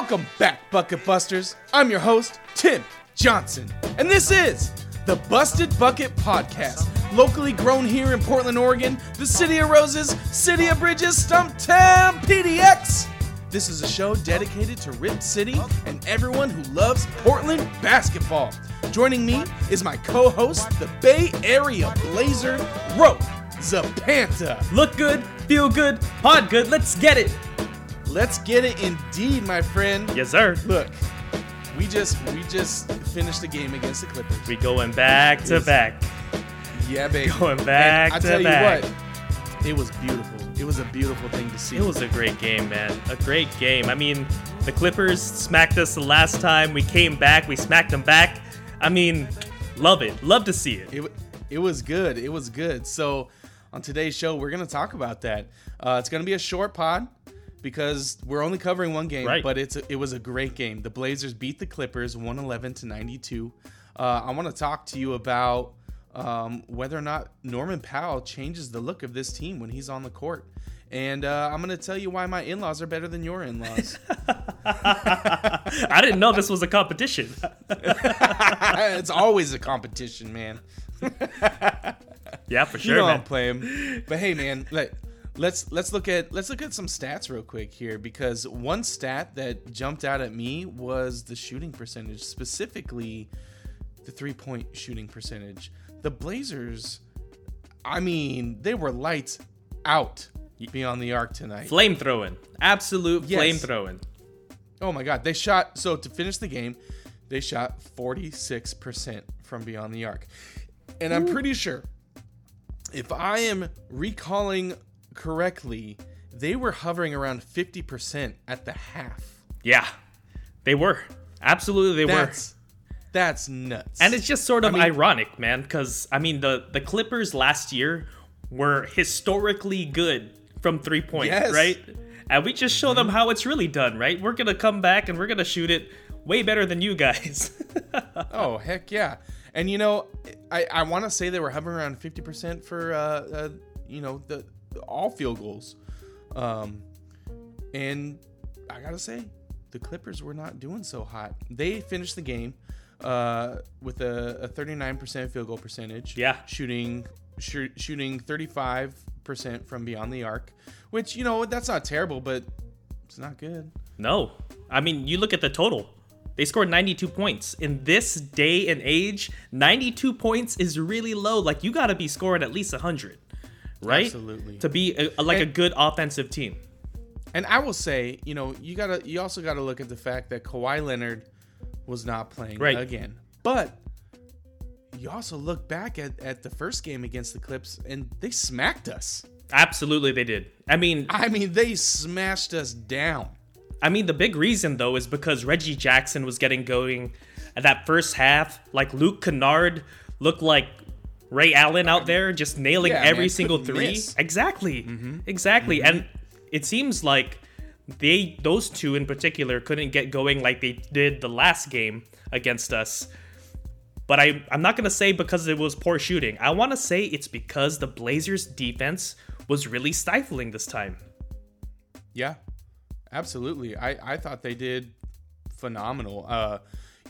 Welcome back, Bucket Busters. I'm your host, Tim Johnson, and this is the Busted Bucket Podcast, locally grown here in Portland, Oregon, the City of Roses, City of Bridges, Stumptown, PDX. This is a show dedicated to Rip City and everyone who loves Portland basketball. Joining me is my co-host, the Bay Area Blazer, Ro Zapanta. Look good, feel good, pod good, let's get it. Let's get it indeed, my friend. Yes, sir. Look, we just we just finished the game against the Clippers. We going back to back. Yeah, baby. Going back And I tell back. you what, it was beautiful. It was a beautiful thing to see. It was a great game, man. A great game. I mean, the Clippers smacked us the last time. We came back, we smacked them back. I mean, love it. Love to see it. It, it was good. It was good. So on today's show, we're gonna talk about that. Uh, it's gonna be a short pod because we're only covering one game, Right. but it's a, it was a great game. The Blazers beat the Clippers 111 to 92. Uh, I want to talk to you about um, whether or not Norman Powell changes the look of this team when he's on the court. And uh, I'm going to tell you why my in-laws are better than your in-laws. I didn't know this was a competition. it's always a competition, man. yeah, for sure. you know man. I'm playing. But hey, man, let, let's let's look at let's look at some stats real quick here because one stat that jumped out at me was the shooting percentage, specifically the three point shooting percentage. The Blazers, I mean, they were lights out beyond the arc tonight. Flame throwing. Absolute Yes. flame throwing. Oh my god, they shot so to finish the game, they shot 46% from beyond the arc. And I'm pretty sure if I am recalling correctly, they were hovering around 50% at the half. Yeah, they were. Absolutely, they were. That's that's nuts. And it's just sort of mean- ironic, man, because I mean the the Clippers last year were historically good from three point, Yes. right? And we just show them how it's really done, right? We're gonna come back and we're gonna shoot it way better than you guys. Oh heck yeah! And you know, I I want to say they were hovering around fifty percent for uh, uh you know the all field goals, um, and I gotta say the Clippers were not doing so hot. They finished the game uh with a nine percent field goal percentage. Yeah. shooting shoo- shooting thirty five percent from beyond the arc, which you know that's not terrible, but it's not good. no, I mean you look at the total. They scored 92 points. In this day and age, 92 points is really low. Like you got to be scoring at least 100, right? Absolutely. To be a, a- like a good offensive team. And I will say, you know, you gotta, you also gotta look at the fact that Kawhi Leonard was not playing Right. again. But you also look back at, at the first game against the Clips, and they smacked us. Absolutely, they did. I mean, I mean, they smashed us down. I mean, the big reason though is because Reggie Jackson was getting going at that first half. Like Luke Kennard looked like Ray Allen out there, just nailing Yeah, every man, single three. miss. Exactly, exactly. And it seems like they, those two in particular, couldn't get going like they did the last game against us. But I, I'm not gonna say because it was poor shooting. I want to say it's because the Blazers' defense was really stifling this time. Yeah, absolutely. I, I thought they did phenomenal. Uh,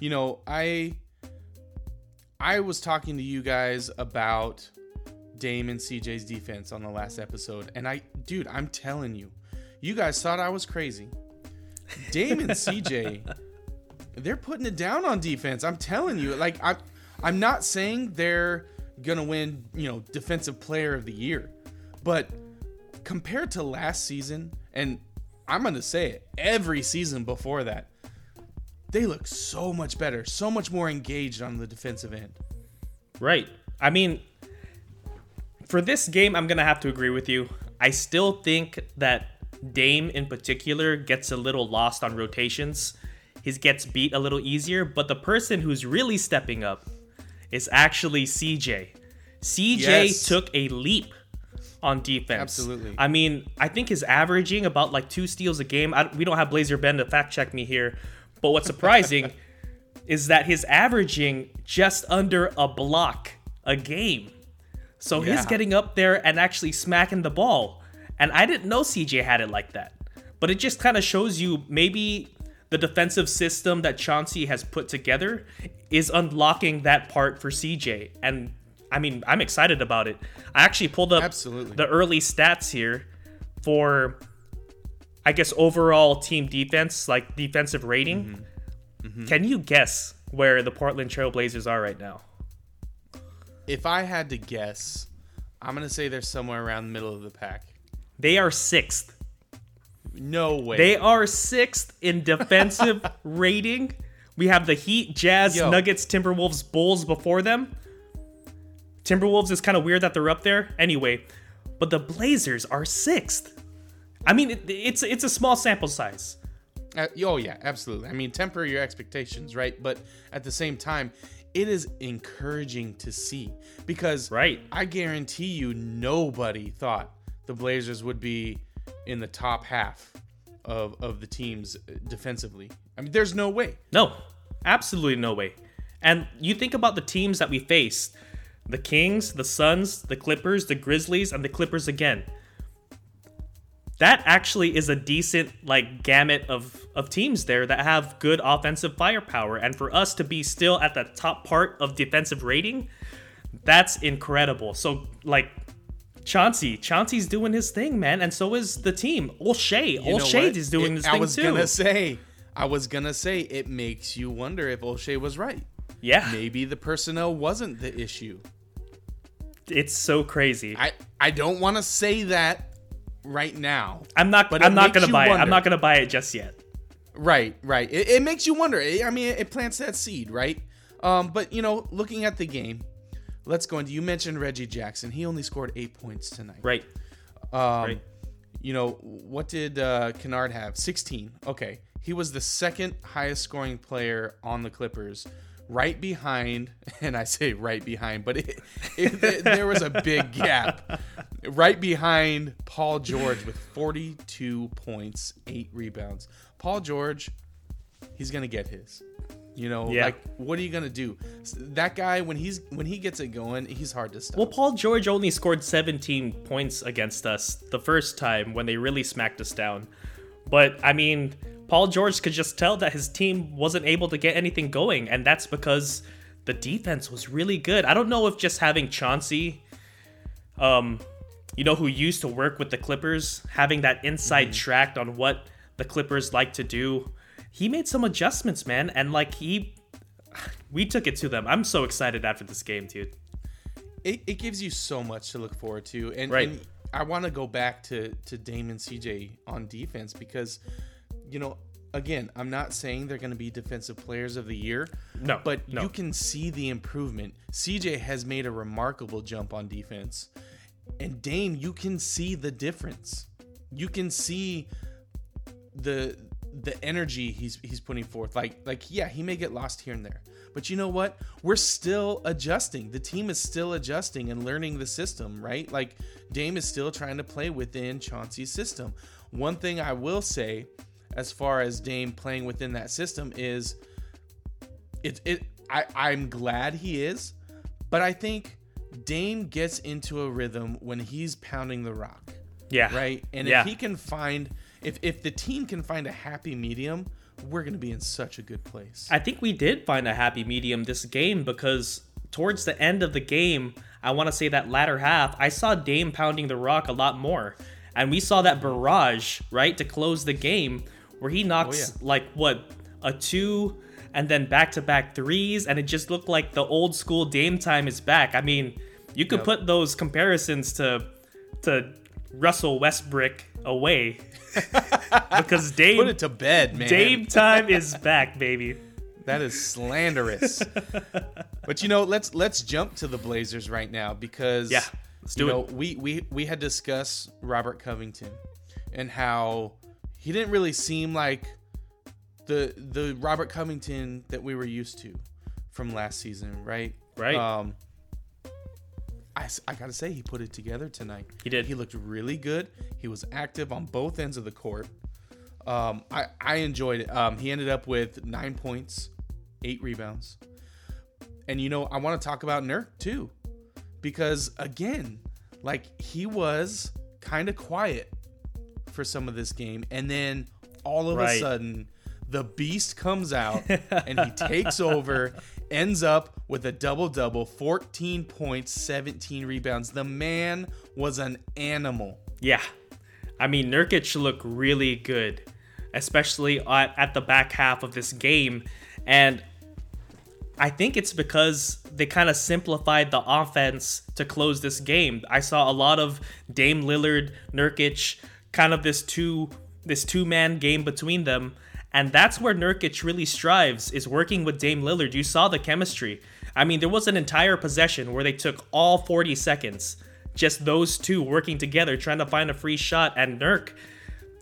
you know, I I was talking to you guys about Dame and CJ's defense on the last episode, and I, dude, I'm telling you, you guys thought I was crazy. Dame and CJ, they're putting it down on defense. I'm telling you, like I, I'm not saying they're gonna win, you know, defensive player of the year, but compared to last season, and I'm gonna say it, every season before that, they look so much better, so much more engaged on the defensive end. Right. I mean, for this game, I'm going to have to agree with you. I still think that Dame in particular gets a little lost on rotations. He gets beat a little easier, but the person who's really stepping up is actually CJ. CJ Yes. took a leap on defense. Absolutely. I mean, I think he's averaging about like two steals a game. I, we don't have Blazer Ben to fact check me here, but what's surprising is that he's averaging just under a block a game. So he's getting up there and actually smacking the ball. And I didn't know CJ had it like that. But it just kind of shows you maybe the defensive system that Chauncey has put together is unlocking that part for CJ. And I mean, I'm excited about it. I actually pulled up Absolutely. the early stats here for I guess overall team defense, like defensive rating. Mm-hmm. Mm-hmm. Can you guess where the Portland Trailblazers are right now? If I had to guess, I'm gonna say they're somewhere around the middle of the pack. They are sixth. No way. They are sixth in defensive rating. We have the Heat, Jazz, Yo. Nuggets, Timberwolves, Bulls before them. Timberwolves is kind of weird that they're up there. Anyway, but the Blazers are sixth. I mean, it, it's it's a small sample size. Uh, oh yeah, absolutely. I mean, temper your expectations, right? But at the same time, it is encouraging to see because Right. I guarantee you, nobody thought the Blazers would be in the top half of of the teams defensively. I mean, there's no way. No, absolutely no way. And you think about the teams that we faced the Kings, the Suns, the Clippers, the Grizzlies, and the Clippers again. That actually is a decent like gamut of, of teams there that have good offensive firepower. And for us to be still at the top part of defensive rating, that's incredible. So like Chauncey, Chauncey's doing his thing, man, and so is the team. O'Shea, You what? is doing It- his I thing was gonna say, I was gonna say, it makes you wonder if O'Shea was right. yeah, Maybe the personnel wasn't the issue. it's so crazy. I I don't want to say that right now. I'm not. But I'm not gonna buy it. I'm not gonna buy it just yet. Right, right. It, it makes you wonder. It- I mean, it plants that seed, right? Um, but you know, looking at the game, let's go into. You mentioned Reggie Jackson. He only scored eight points tonight. Right. Um, right. You know, what did uh, Kennard have? 16. Okay. He was the second highest scoring player on the Clippers, right behind, and I say right behind, but it, it, there was a big gap. Right behind Paul George with 42 points, eight rebounds. Paul George, he's going to get his. You know, Yeah. like what are you gonna do? That guy, when he's when he gets it going, he's hard to stop. Well, Paul George only scored 17 points against us the first time when they really smacked us down. But I mean, Paul George could just tell that his team wasn't able to get anything going, and that's because the defense was really good. I don't know if just having Chauncey, um, you know, who used to work with the Clippers, having that inside mm-hmm. track on what the Clippers like to do, he made some adjustments, man, and like he, we took it to them. I'm so excited after this game, dude. it, it gives you so much to look forward to and, Right. and i want to go back to to damon cj on defense because you know again i'm not saying they're going to be defensive players of the year No, but no. you can see the improvement cj has made a remarkable jump on defense and dame you can see the difference. You can see the the energy he's he's putting forth. Like like yeah he may get lost here and there but you know what? We're still adjusting. The team is still adjusting and learning the system right? Like dame is still trying to play within chauncey's system. One thing i will say as far as dame playing within that system is it it i i'm glad he is but i think dame gets into a rhythm when he's pounding the rock Yeah. right? And Yeah. if he can find, if if the team can find a happy medium, we're gonna be in such a good place. I think we did find a happy medium this game because towards the end of the game, I want to say that latter half, I saw Dame pounding the rock a lot more. And we saw that barrage, right, to close the game where he knocks Oh, like what, a two and then back to back threes. And it just looked like the old school Dame time is back. I mean, you could Yep. put those comparisons to to Russell Westbrook away because Dame Put it to bed, man. Dame time is back, baby. That is slanderous. but you know, let's let's jump to the Blazers right now because Yeah, let's do you it. know, we we we had discussed Robert Covington and how he didn't really seem like the the Robert Covington that we were used to from last season, right? Right. Um I, I gotta say he put it together tonight. He did. He looked really good. He was active on both ends of the court. Um, I I enjoyed it. Um, he ended up with nine points, eight rebounds, and you know I want to talk about Nurk too, because again, like he was kind of quiet for some of this game, and then all of a sudden the beast comes out and he takes over, ends up with a double double, 14 points, 17 rebounds. The man was an animal. Yeah. I mean, Nurkic looked really good, especially at, at the back half of this game. And I think it's because they kind of simplified the offense to close this game. I saw a lot of Dame Lillard, Nurkic, kind of this two this two man game between them, and that's where Nurkic really strives is working with Dame Lillard. You saw the chemistry. I mean, there was an entire possession where they took all 40 seconds, just those two working together trying to find a free shot, and Nurk,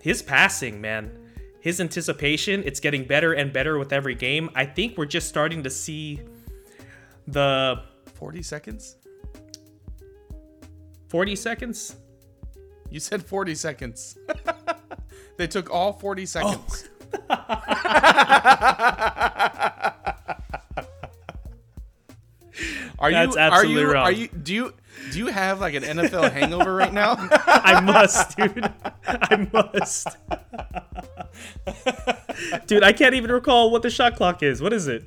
his passing, man his anticipation it's getting better and better with every game. I think we're just starting to see the 40 seconds? 40 seconds? You said 40 seconds. They took all 40 seconds oh, are That's you absolutely are you wrong. are you do you do you have like an NFL hangover right now? i must dude. I must. Dude i can't even recall what the shot clock is. What is it?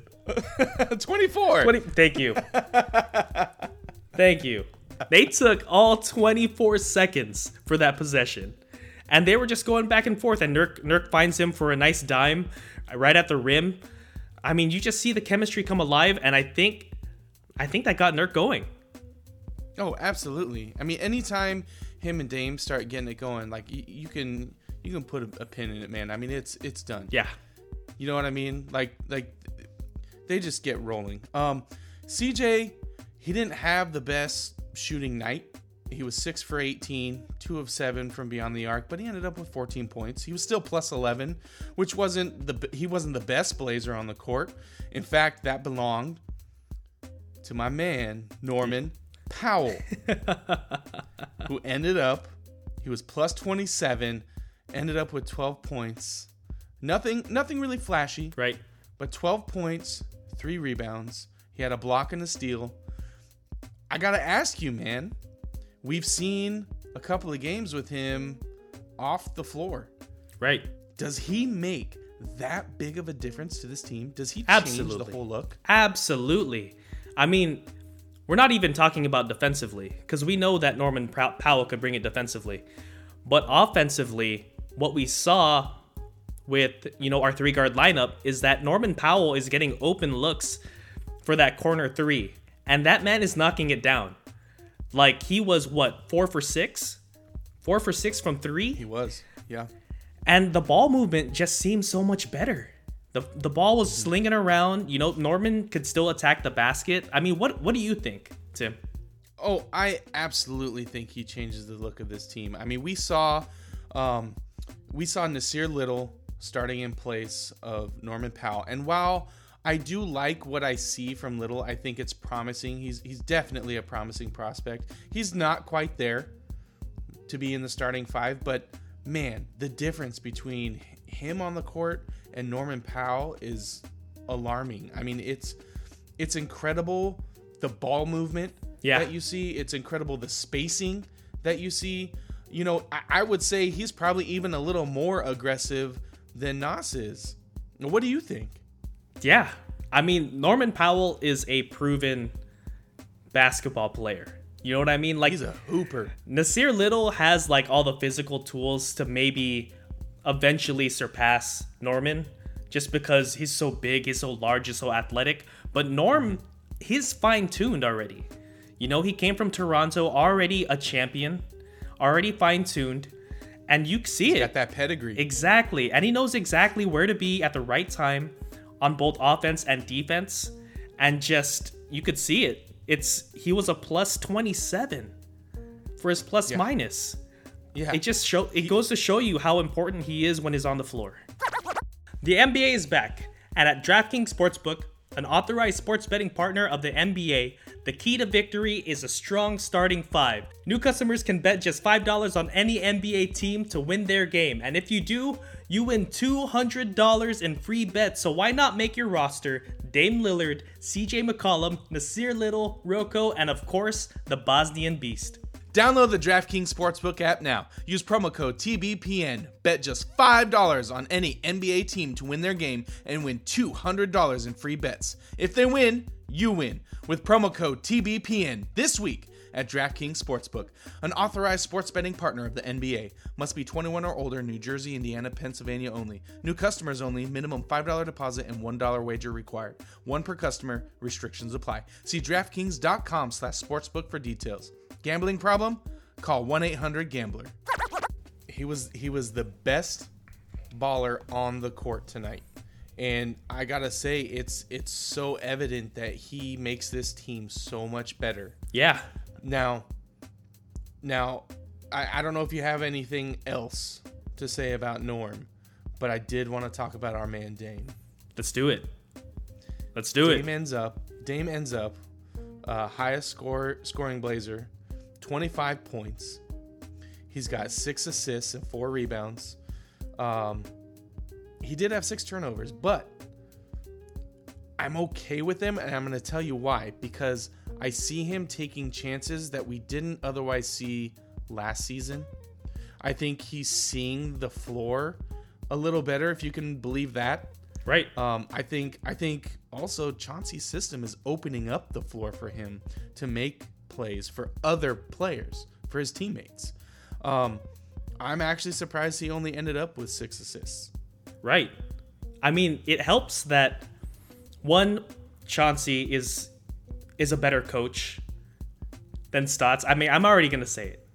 24. 20 thank you. Thank you. They took all 24 seconds for that possession and they were just going back and forth and Nurk, Nurk finds him for a nice dime right at the rim i mean you just see the chemistry come alive and i think i think that got Nurk going Oh, absolutely. I mean, anytime him and Dame start getting it going, like y- you can you can put a, a pin in it, man. I mean, it's it's done. yeah You know what I mean? Like like they just get rolling. Um, CJ, he didn't have the best shooting night. He was six for 18, two of seven from beyond the arc, but he ended up with 14 points. He was still plus 11, which wasn't the he wasn't the best Blazer on the court. In fact, that belonged to my man Norman Powell, who ended up he was plus 27, ended up with 12 points. Nothing nothing really flashy, right but 12 points, three rebounds. He had a block and a steal. I got to ask you, man. We've seen a couple of games with him off the floor. right Does he make that big of a difference to this team? Does he change Absolutely. the whole look? Absolutely. I mean, we're not even talking about defensively because we know that Norman Powell could bring it defensively. But offensively, what we saw with, you know, our three guard lineup is that Norman Powell is getting open looks for that corner 3 and that man is knocking it down. Like he was what, 4 for 6? 4 for 6 from 3? He was. Yeah. and the ball movement just seemed so much better. The, the ball was slinging around. You know, Norman could still attack the basket. I mean, what what do you think, Tim? Oh, I absolutely think he changes the look of this team. I mean, we saw um, we saw Nasir Little starting in place of Norman Powell, and while I do like what I see from Little, I think it's promising. He's he's definitely a promising prospect. He's not quite there to be in the starting five, but man, the difference between him on the court and Norman Powell is alarming. I mean, it's it's incredible the ball movement Yeah. that you see. It's incredible the spacing that you see. You know, I, I would say he's probably even a little more aggressive than Nas is. What do you think? Yeah, I mean, Norman Powell is a proven basketball player. You know what I mean? Like He's a hooper. Nasir Little has like all the physical tools to maybe eventually surpass Norman just because he's so big, he's so large, he's so athletic. But Norm, he's fine tuned already. You know, he came from Toronto, already a champion, already fine tuned, and you see it. Got that pedigree. Exactly. And he knows exactly where to be at the right time on both offense and defense. And just you could see it. It's he was a plus 27 for his plus minus. yeah. It just show it goes to show you how important he is when he's on the floor. The NBA is back, and at DraftKings Sportsbook, an authorized sports betting partner of the NBA, the key to victory is a strong starting five. New customers can bet just $5 on any NBA team to win their game, and if you do, you win $200 in free bets. So why not make your roster Dame Lillard, CJ McCollum, Nasir Little, Rocco, and of course, the Bosnian Beast? Download the DraftKings Sportsbook app now. Use promo code TBPN. Bet just $5 on any NBA team to win their game and win $200 in free bets. If they win, you win with promo code TBPN this week at DraftKings Sportsbook, an authorized sports betting partner of the NBA. Must be 21 or older, New Jersey, Indiana, Pennsylvania only. New customers only, minimum $5 deposit and $1 wager required. One per customer, restrictions apply. See DraftKings.com slash sportsbook for details. Gambling problem? Call 1-800-GAMBLER. He was he was the best baller on the court tonight. And I gotta say, it's it's so evident that he makes this team so much better. Yeah. Now, now, I, I don't know if you have anything else to say about Norm, but I did want to talk about our man Dame. Let's do it. Let's do Dame it. ends up. Dame ends up uh, highest score scoring Blazer, 25 points. He's got six assists and four rebounds. Um, he did have six turnovers, but I'm okay with him, and I'm going to tell you why. Because I see him taking chances that we didn't otherwise see last season. I think he's seeing the floor a little better, if you can believe that. Right. Um, I think I think also Chauncey's system is opening up the floor for him to make plays for other players, for his teammates. Um, I'm actually surprised he only ended up with six assists. Right. I mean, it helps that one Chauncey is is a better coach than Stotts. I mean, I'm already gonna say it.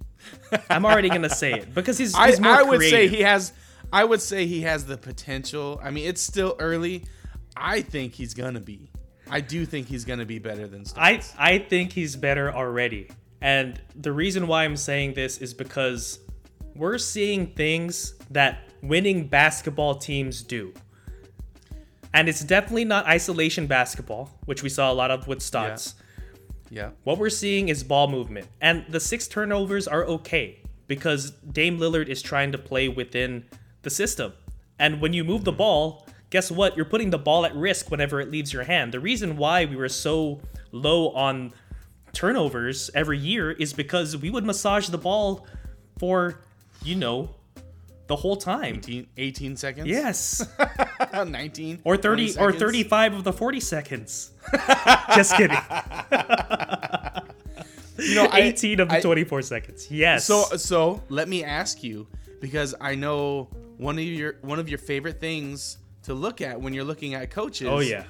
I'm already gonna say it because he's, I, he's more I would say he has. I would say he has the potential. I mean, it's still early. I think he's gonna be. I do think he's gonna be better than I Stotts. I think he's better already. And the reason why I'm saying this is because we're seeing things that winning basketball teams do. And it's definitely not isolation basketball, which we saw a lot of with Stotts. Yeah. What we're seeing is ball movement. And the six turnovers are okay because Dame Lillard is trying to play within the system. And when you move the ball, guess what? You're putting the ball at risk whenever it leaves your hand. The reason why we were so low on turnovers every year is because we would massage the ball for, you know, the whole time. 18, 18 seconds. Yes. 19 Or 30 or 35 of the 40 seconds. Just kidding. You know, I- 18 of the I- 24 seconds. Yes. So so let me ask you because I know one of your one of your favorite things to look at when you're looking at coaches. Oh, yeah.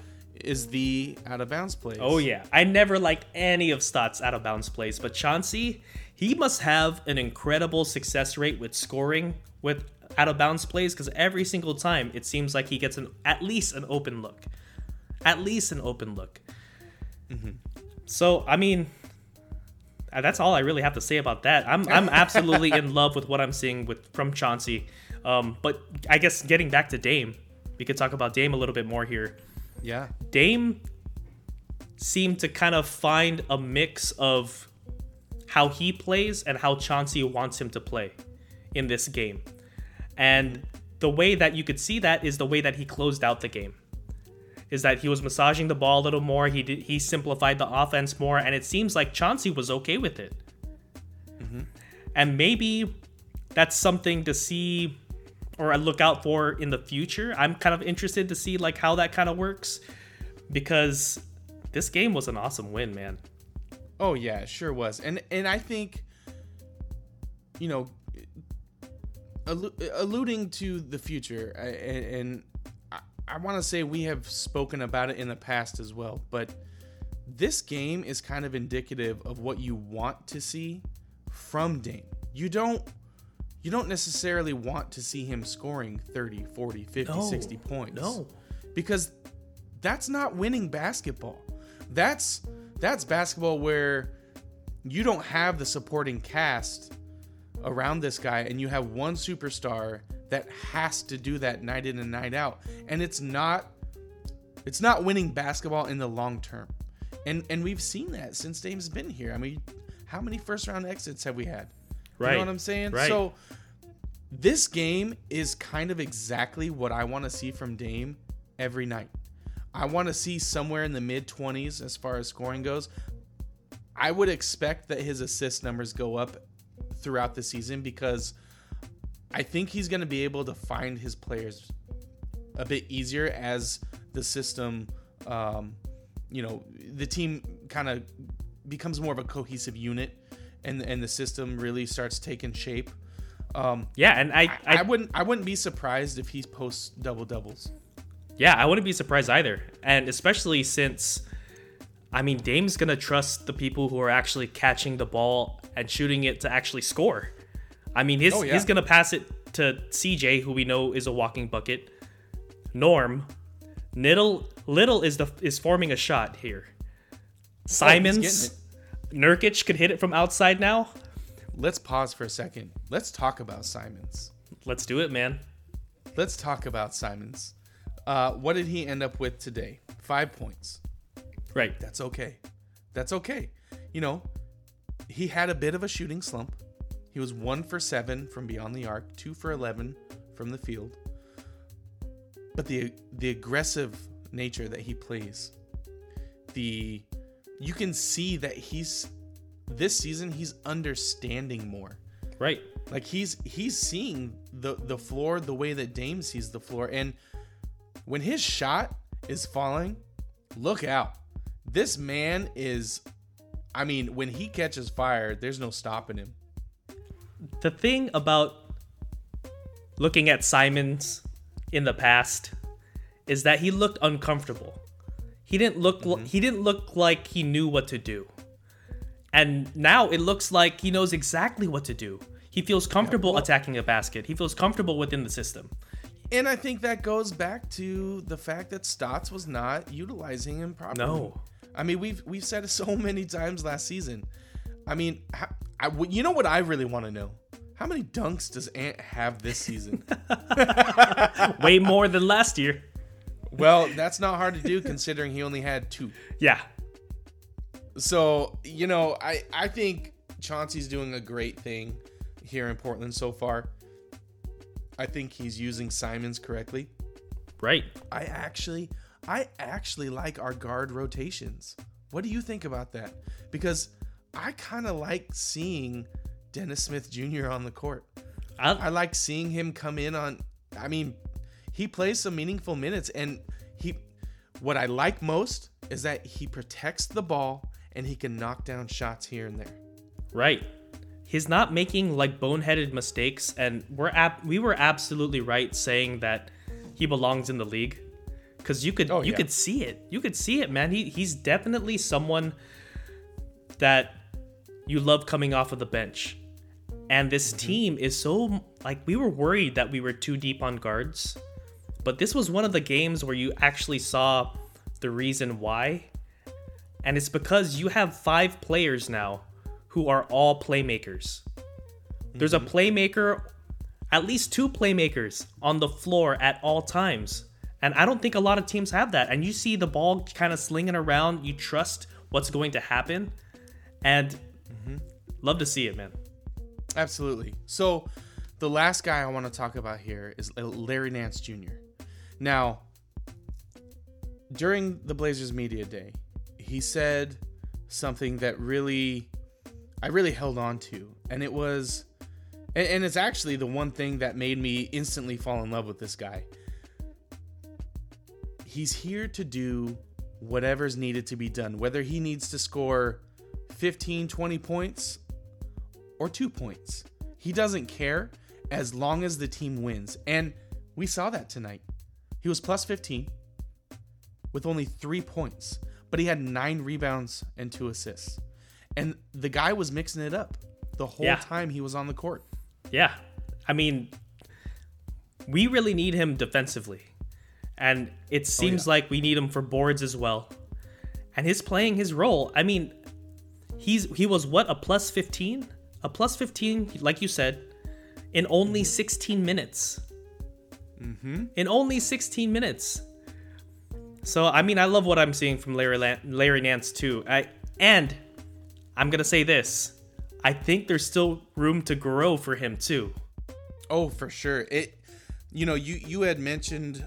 is the out of bounds plays. Oh yeah, I never liked any of Stotts' out of bounds plays, but Chauncey, he must have an incredible success rate with scoring with out of bounds plays because every single time it seems like he gets an at least an open look, at least an open look. Mm-hmm. So I mean, that's all I really have to say about that. I'm I'm absolutely in love with what I'm seeing with from Chauncey. Um, but I guess getting back to Dame, we could talk about Dame a little bit more here. yeah. Dame seemed to kind of find a mix of how he plays and how Chauncey wants him to play in this game. And the way that you could see that is the way that he closed out the game. Is that he was massaging the ball a little more, he did, he simplified the offense more and it seems like Chauncey was okay with it. Mm-hmm. And maybe that's something to see or look out for in the future. I'm kind of interested to see like how that kind of works because this game was an awesome win, man. Oh yeah, it sure was. And and I think you know allu- alluding to the future and, and I, want to say we have spoken about it in the past as well, but this game is kind of indicative of what you want to see from Dame. You don't you don't necessarily want to see him scoring 30, 40, 50, No, 60 points. no. Because that's not winning basketball. That's that's basketball where you don't have the supporting cast around this guy and you have one superstar that has to do that night in and night out. And it's not it's not winning basketball in the long term. And and we've seen that since Dame's been here. I mean, how many first round exits have we had? right You know what I'm saying? Right. So this game is kind of exactly what I want to see from Dame every night. I want to see somewhere in the mid 20s as far as scoring goes. I would expect that his assist numbers go up throughout the season because I think he's going to be able to find his players a bit easier as the system, um, you know, the team kind of becomes more of a cohesive unit, and and the system really starts taking shape. Um, Yeah, and I, I, I, I wouldn't I wouldn't be surprised if he posts double doubles. yeah, I wouldn't be surprised either, and especially since, I mean, Dame's gonna trust the people who are actually catching the ball and shooting it to actually score. I mean, he's Oh, yeah. he's gonna pass it to CJ, who we know is a walking bucket. Norm, Little Little is the is forming a shot here. Simons, getting Nurkic could hit it from outside now. Let's pause for a second. Let's talk about Simons. Let's do it, man. Let's talk about Simons. Uh, what did he end up with today? Five points. Right. That's okay. That's okay. You know, he had a bit of a shooting slump. He was one for seven from beyond the arc, two for eleven from the field. But the the aggressive nature that he plays, the you can see that he's this season he's understanding more. Right. Like he's he's seeing the the floor the way that Dame sees the floor, and when his shot is falling, look out! This man is, I mean, when he catches fire, there's no stopping him. the thing about looking at Simons in the past is that he looked uncomfortable. He didn't look mm-hmm. he didn't look like he knew what to do. And now it looks like he knows exactly what to do. He feels comfortable well- attacking a basket. He feels comfortable within the system. And I think that goes back to the fact that Stotts was not utilizing him properly. No. I mean we've we've said it so many times last season. I mean, how, I, you know what I really want to know? How many dunks does Ant have this season? Way more than last year. well, that's not hard to do considering he only had two. Yeah. So, you know, I I think Chauncey's doing a great thing here in Portland so far. I think he's using Simons correctly. Right. I actually I actually like our guard rotations. What do you think about that? Because I kind of like seeing Dennis Smith Jr. on the court. I, I like seeing him come in on I mean, he plays some meaningful minutes and he what I like most is that he protects the ball and he can knock down shots here and there. Right. He's not making like boneheaded mistakes, and we're ab- we were absolutely right saying that he belongs in the league because you could Oh, you yeah. could see it. You could see it, man. He he's definitely someone that you love coming off of the bench. And this Mm-hmm. team is so like we were worried that we were too deep on guards, but this was one of the games where you actually saw the reason why. And it's because you have five players now who are all playmakers. There's a playmaker, at least two playmakers on the floor at all times. And I don't think a lot of teams have that. And you see the ball kind of slinging around, you trust what's going to happen. And love to see it, man. Absolutely. So, the last guy I want to talk about here is Larry Nance Jr. Now, during the Blazers media day, he said something that really I really held on to, and it was and it's actually the one thing that made me instantly fall in love with this guy. He's here to do whatever's needed to be done, whether he needs to score 15, 20 points or two points. He doesn't care as long as the team wins. And we saw that tonight. He was plus 15 with only three points, but he had nine rebounds and two assists. And the guy was mixing it up the whole Yeah. time he was on the court. Yeah. I mean, we really need him defensively. And it seems yeah. like we need him for boards as well. And he's playing his role. I mean, he's he was what a plus 15? A plus 15 like you said in only 16 minutes. Mhm. In only 16 minutes. So, I mean, I love what I'm seeing from Larry Lan- Larry Nance too. I and I'm going to say this. I think there's still room to grow for him too. Oh, for sure. It you know, you you had mentioned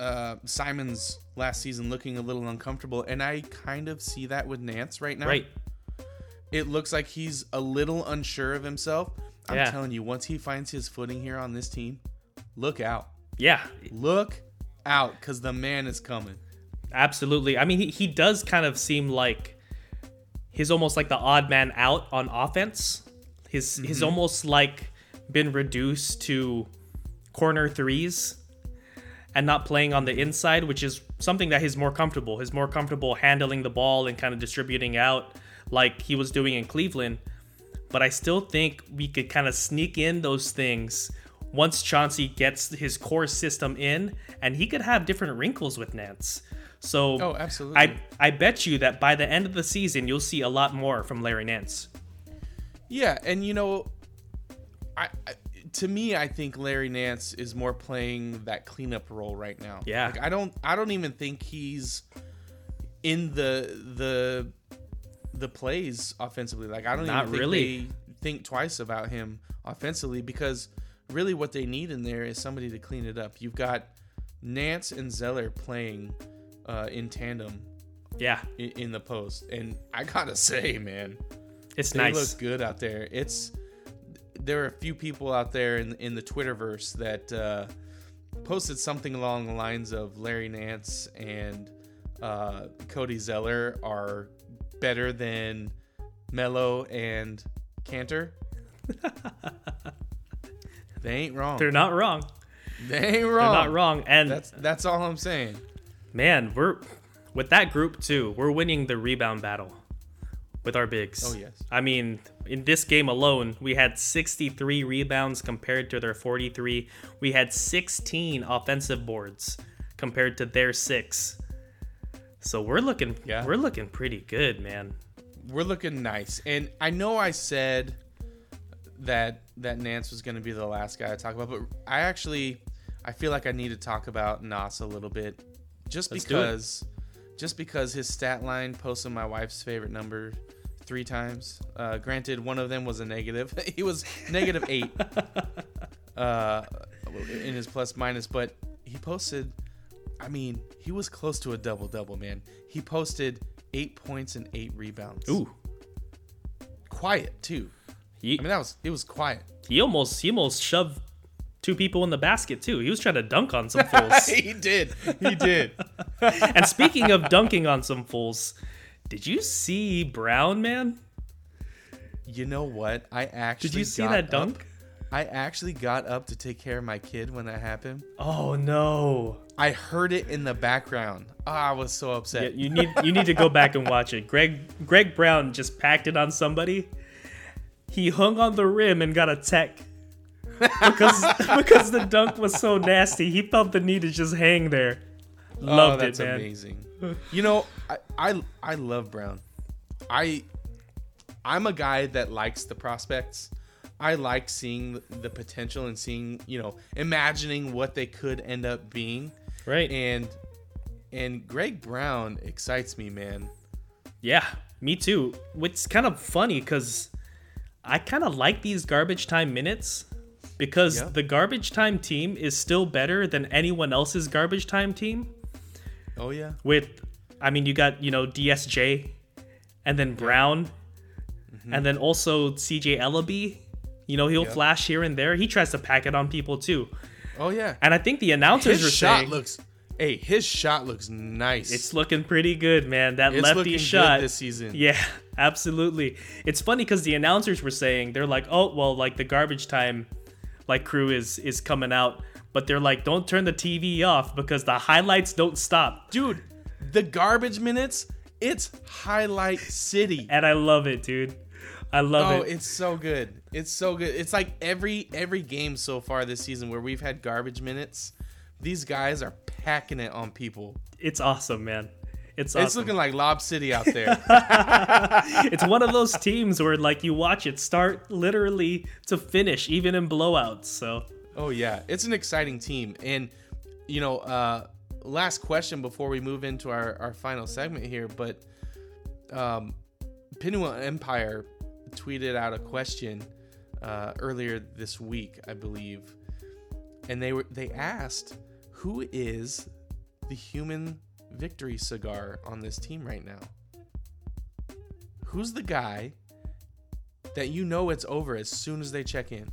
uh Simons' last season looking a little uncomfortable and I kind of see that with Nance right now. Right. It looks like he's a little unsure of himself. I'm Yeah. telling you, once he finds his footing here on this team, look out. Yeah, Look out, because the man is coming. absolutely. I mean, he, he does kind of seem like he's almost like the odd man out on offense. His he's almost like been reduced to corner threes and not playing on the inside, which is something that he's more comfortable. He's more comfortable handling the ball and kind of distributing out like he was doing in Cleveland. But I still think we could kind of sneak in those things once Chauncey gets his core system in, and he could have different wrinkles with Nance. So Oh, absolutely. I I bet you that by the end of the season, you'll see a lot more from Larry Nance. Yeah, and you know, I, I to me, I think Larry Nance is more playing that cleanup role right now. Yeah. like, I don't, I don't even think he's in the the the plays offensively. Like I don't Not even think really. they think twice about him offensively because really what they need in there is somebody to clean it up. You've got Nance and Zeller playing uh, in tandem Yeah, in, in the post, and I gotta say, man, it's they nice. look good out there. It's there are a few people out there in in the Twitterverse that uh, posted something along the lines of Larry Nance and uh, Cody Zeller are better than Melo and Kanter. they ain't wrong. They're not wrong. they ain't wrong. They're not wrong. And That's that's all I'm saying. man, we're with that group too. We're winning the rebound battle with our bigs. Oh, yes. I mean, in this game alone, we had 63 rebounds compared to their 43. We had 16 offensive boards compared to their 6. So we're looking Yeah. we're looking pretty good, man. we're looking nice. And I know I said that that Nance was going to be the last guy to talk about, but I actually I feel like I need to talk about Nas a little bit, just Let's because just because his stat line posted my wife's favorite number three times. Uh, granted, one of them was a negative. he was negative eight uh, in his plus minus, but he posted. I mean, he was close to a double double, man. He posted eight points and eight rebounds Ooh. quiet too. He, I mean, that was it was quiet. he almost he almost shoved two people in the basket too. He was trying to dunk on some fools. he did. He did. and speaking of dunking on some fools, did you see Brown, man? you know what? I actually Did you see that up- dunk? I actually got up to take care of my kid when that happened. Oh no. I heard it in the background. Ah, I was so Yeah, upset. you need you need to go back and watch it. Greg Greg Brown just packed it on somebody. He hung on the rim and got a tech. because because the dunk was so nasty, he felt the need to just hang there. Loved oh, that's it, man. amazing. You know, I, I I love Brown. I I'm a guy that likes the prospects. I like seeing the potential and seeing, you know, imagining what they could end up being. Right. And and Greg Brown excites me, man. Yeah, me too. It's kind of funny because I kind of like these garbage time minutes because Yeah. the garbage time team is still better than anyone else's garbage time team. Oh yeah. With, I mean, you got, you know, DSJ and then Brown mm-hmm. and then also CJ Elleby. You know, he'll Yeah. flash here and there. He tries to pack it on people too. Oh yeah. And I think the announcers His were shot saying looks hey, his shot looks nice. it's looking pretty good, man. That It's lefty looking good shot this season. Yeah, absolutely. It's funny because the announcers were saying they're like, oh well, like the garbage time, like crew is is coming out, but they're like, don't turn the TV off because the highlights don't stop. dude, the garbage minutes, it's highlight city. And I love it, dude. I love Oh, it. it's so good. It's so good. It's like every every game so far this season where we've had garbage minutes, these guys are packing it on people. It's awesome, man. It's awesome. It's looking like Lob City out there. it's one of those teams where like you watch it start literally to finish, even in blowouts. So oh yeah, it's an exciting team. And you know, uh last question before we move into our our final segment here, but um Pinua Empire tweeted out a question uh, earlier this week, I believe, and they were they asked who is the human victory cigar on this team right now. Who's the guy that you know it's over as soon as they check in?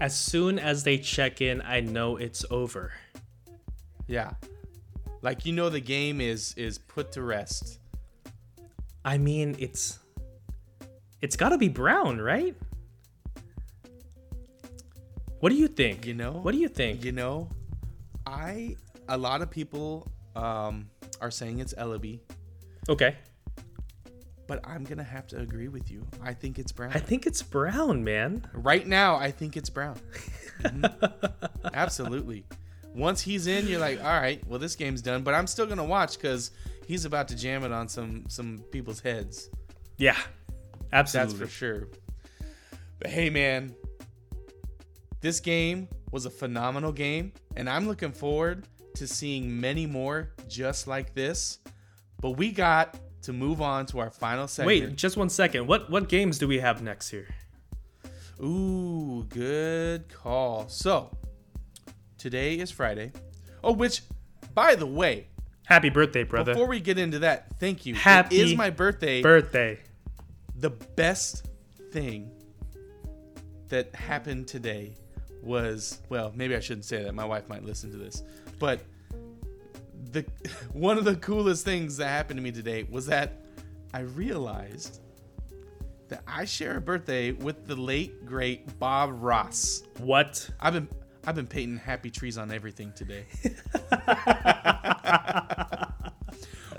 As soon as they check in, I know it's over. Yeah. Like you know the game is is put to rest. I mean, it's it's got to be Brown, right? What do you think? You know? What do you think? You know, I a lot of people um are saying it's Elleby, Okay. But I'm gonna have to agree with you. I think it's Brown. I think it's Brown, man. right now, I think it's Brown. Mhm. Absolutely. Once he's in, you're like, all right, well, this game's done. But I'm still gonna watch because he's about to jam it on some some people's heads. Yeah. Absolutely. That's for sure. But hey, man, this game was a phenomenal game, and I'm looking forward to seeing many more just like this. But we got to move on to our final segment. Wait, just one second. What what games do we have next here? Ooh, good call. So, today is Friday. Oh, which, by the way, Happy birthday, brother. before we get into that, thank you. Happy it is my birthday. birthday. the best thing that happened today was well, maybe I shouldn't say that. My wife might listen to this, but the one of the coolest things that happened to me today was that I realized that I share a birthday with the late great Bob Ross. What? I've been I've been painting happy trees on everything today.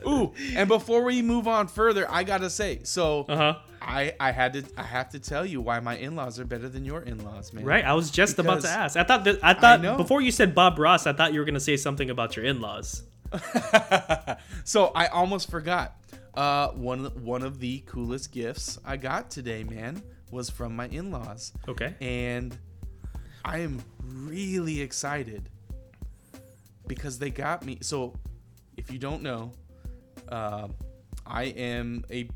Ooh, and before we move on further, I gotta say, so Uh-huh. I I had to I have to tell you why my in-laws are better than your in-laws, man. Right, I was just about to ask. I thought that I thought know. before you said Bob Ross, I thought you were gonna say something about your in-laws. so I almost forgot. Uh, one one of the coolest gifts I got today, man, was from my in-laws, Okay. and I am really excited because they got me. So, if you don't know, uh, I am a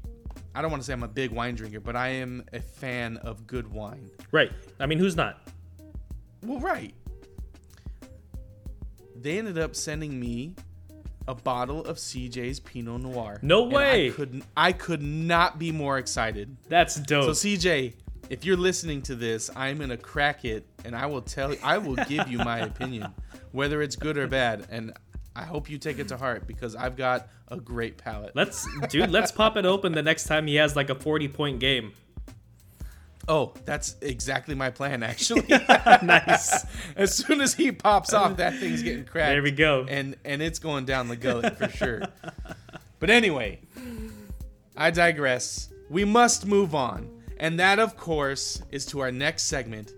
I don't want to say I'm a big wine drinker, but I am a fan of good wine. Right. I mean, who's not? Well, right. They ended up sending me a bottle of CJ's Pinot Noir. No way. I couldn't. I could not be more excited. That's dope. So CJ, if you're listening to this, I'm gonna crack it, and I will tell. I will give you my opinion, whether it's good or bad, and I hope you take it to heart because I've got a great palate. let's dude, let's pop it open the next time he has like a 40 point game. Oh, that's exactly my plan, actually. nice. as soon as he pops off, that thing's getting cracked. There we go. and and it's going down the gullet for sure. But anyway, I digress. We must move on, and that, of course, is to our next segment,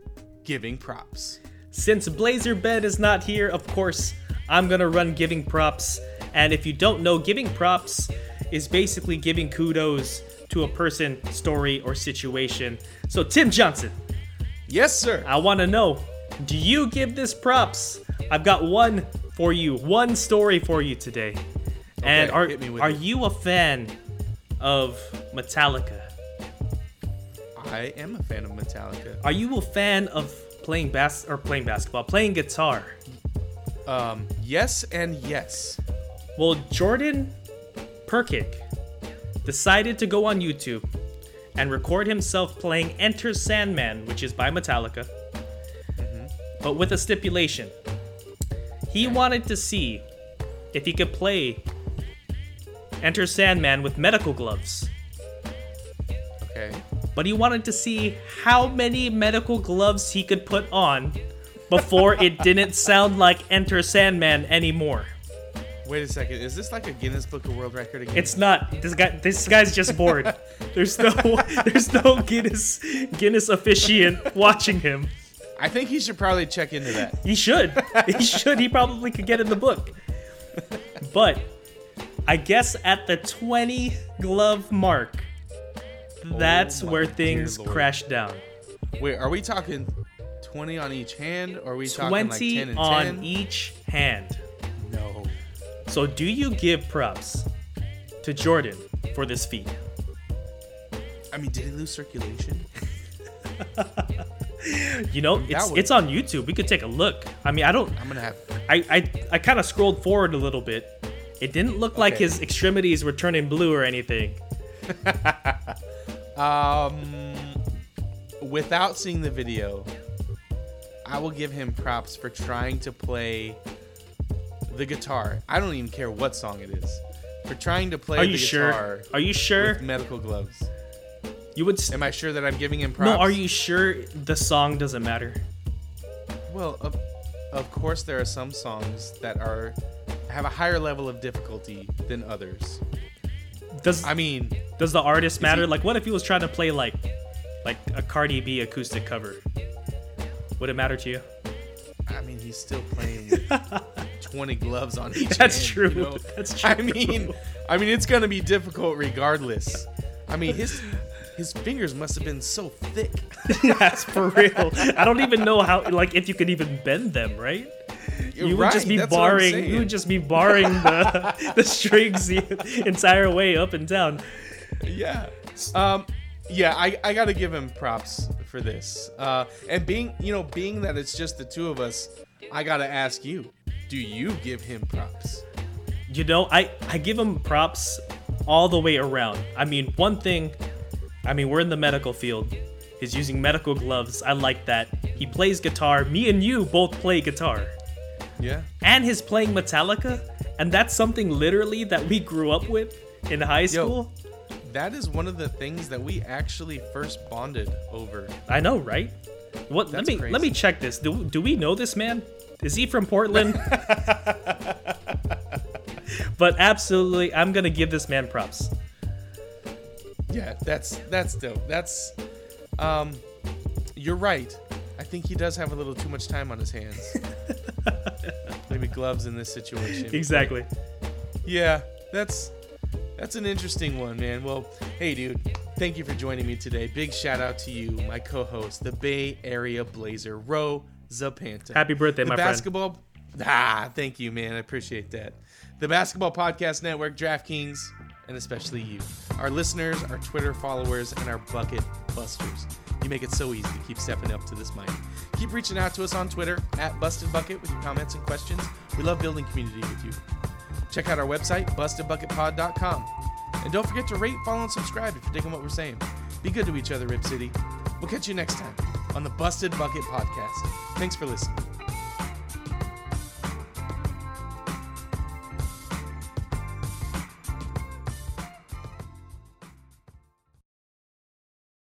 giving props. Since Blazer Bed is not here, of course, I'm gonna run giving props. And if you don't know, giving props is basically giving kudos to a person, story, or situation. So, Tim Johnson, Yes, sir. I wanna know do you give this props? I've got one for you, one story for you today. Okay, and are, hit me with are it. you a fan of Metallica? I am a fan of Metallica. Are you a fan of playing bass or playing basketball, playing guitar? Um, yes and yes. Well, Jordan Perkick decided to go on YouTube and record himself playing Enter Sandman, which is by Metallica, but with a stipulation. He wanted to see if he could play Enter Sandman with medical gloves, Okay. but he wanted to see how many medical gloves he could put on before it didn't sound like Enter Sandman anymore. Wait a second. Is this like a Guinness Book of World Record again? It's not. This guy. This guy's just bored. There's no. There's no Guinness Guinness officiant watching him. I think he should probably check into that. He should. He should. He probably could get in the book. But I guess at the 20 glove mark, oh that's Oh where things crash down. Wait, are we talking 20 on each hand, or are we talking like 20 10 and on 10? each hand. So do you give props to Jordan for this feat? I mean, did he lose circulation? You know, it's would- it's on YouTube. We could take a look. I mean, I don't I'm gonna have. I I, I kind of scrolled forward a little bit. It didn't look like his extremities were turning blue or anything. Um, without seeing the video, I will give him props for trying to play the guitar. I don't even care what song it is. For trying to play Are the guitar sure? Are you sure? with medical gloves. You would. St- Am I sure that I'm giving him props? no, are you sure the song doesn't matter? Well, of, of course there are some songs that are have a higher level of difficulty than others. Does I mean, does the artist matter? he- like, what if he was trying to play like, like a Cardi B acoustic cover? Would it matter to you? I mean he's still playing 20 gloves on each That's true. you know? That's I mean, I mean it's going to be difficult regardless. I mean his his fingers must have been so thick. That's for real. I don't even know how, like, if you could even bend them, right? You would just be barring. You would just be barring the the strings the entire way up and down. yeah. Um, yeah, I, I got to give him props for this. Uh, and being, you know, being that it's just the two of us, I got to ask you, do you give him props? You know, I I give him props all the way around. I mean, one thing. I mean, we're in the medical field. He's using medical gloves. I like that. He plays guitar. Me and you both play guitar. Yeah. and he's playing Metallica, and that's something literally that we grew up with in high school. That is one of the things that we actually first bonded over. I know, right? What? That's let me let me check this. Do do we know this man? Is he from Portland? but absolutely, I'm gonna give this man props. Yeah, that's that's dope. That's um you're right. I think he does have a little too much time on his hands. Maybe gloves in this situation. Exactly. Yeah, that's that's an interesting one, man. Well, hey dude, thank you for joining me today. Big shout out to you, my co-host, the Bay Area Blazer, Ro Zapanta. Happy birthday, the my friend. basketball Ah, thank you, man. I appreciate that. The Basketball Podcast Network, DraftKings, and especially you, our listeners, our Twitter followers, and our bucket busters. You make it so easy to keep stepping up to this mic. Keep reaching out to us on Twitter at Busted Bucket with your comments and questions. We love building community with you. Check out our website, bustedbucketpod.com. And don't forget to rate, follow, and subscribe if you're digging what we're saying. Be good to each other, Rip City. We'll catch you next time on the Busted Bucket Podcast. Thanks for listening.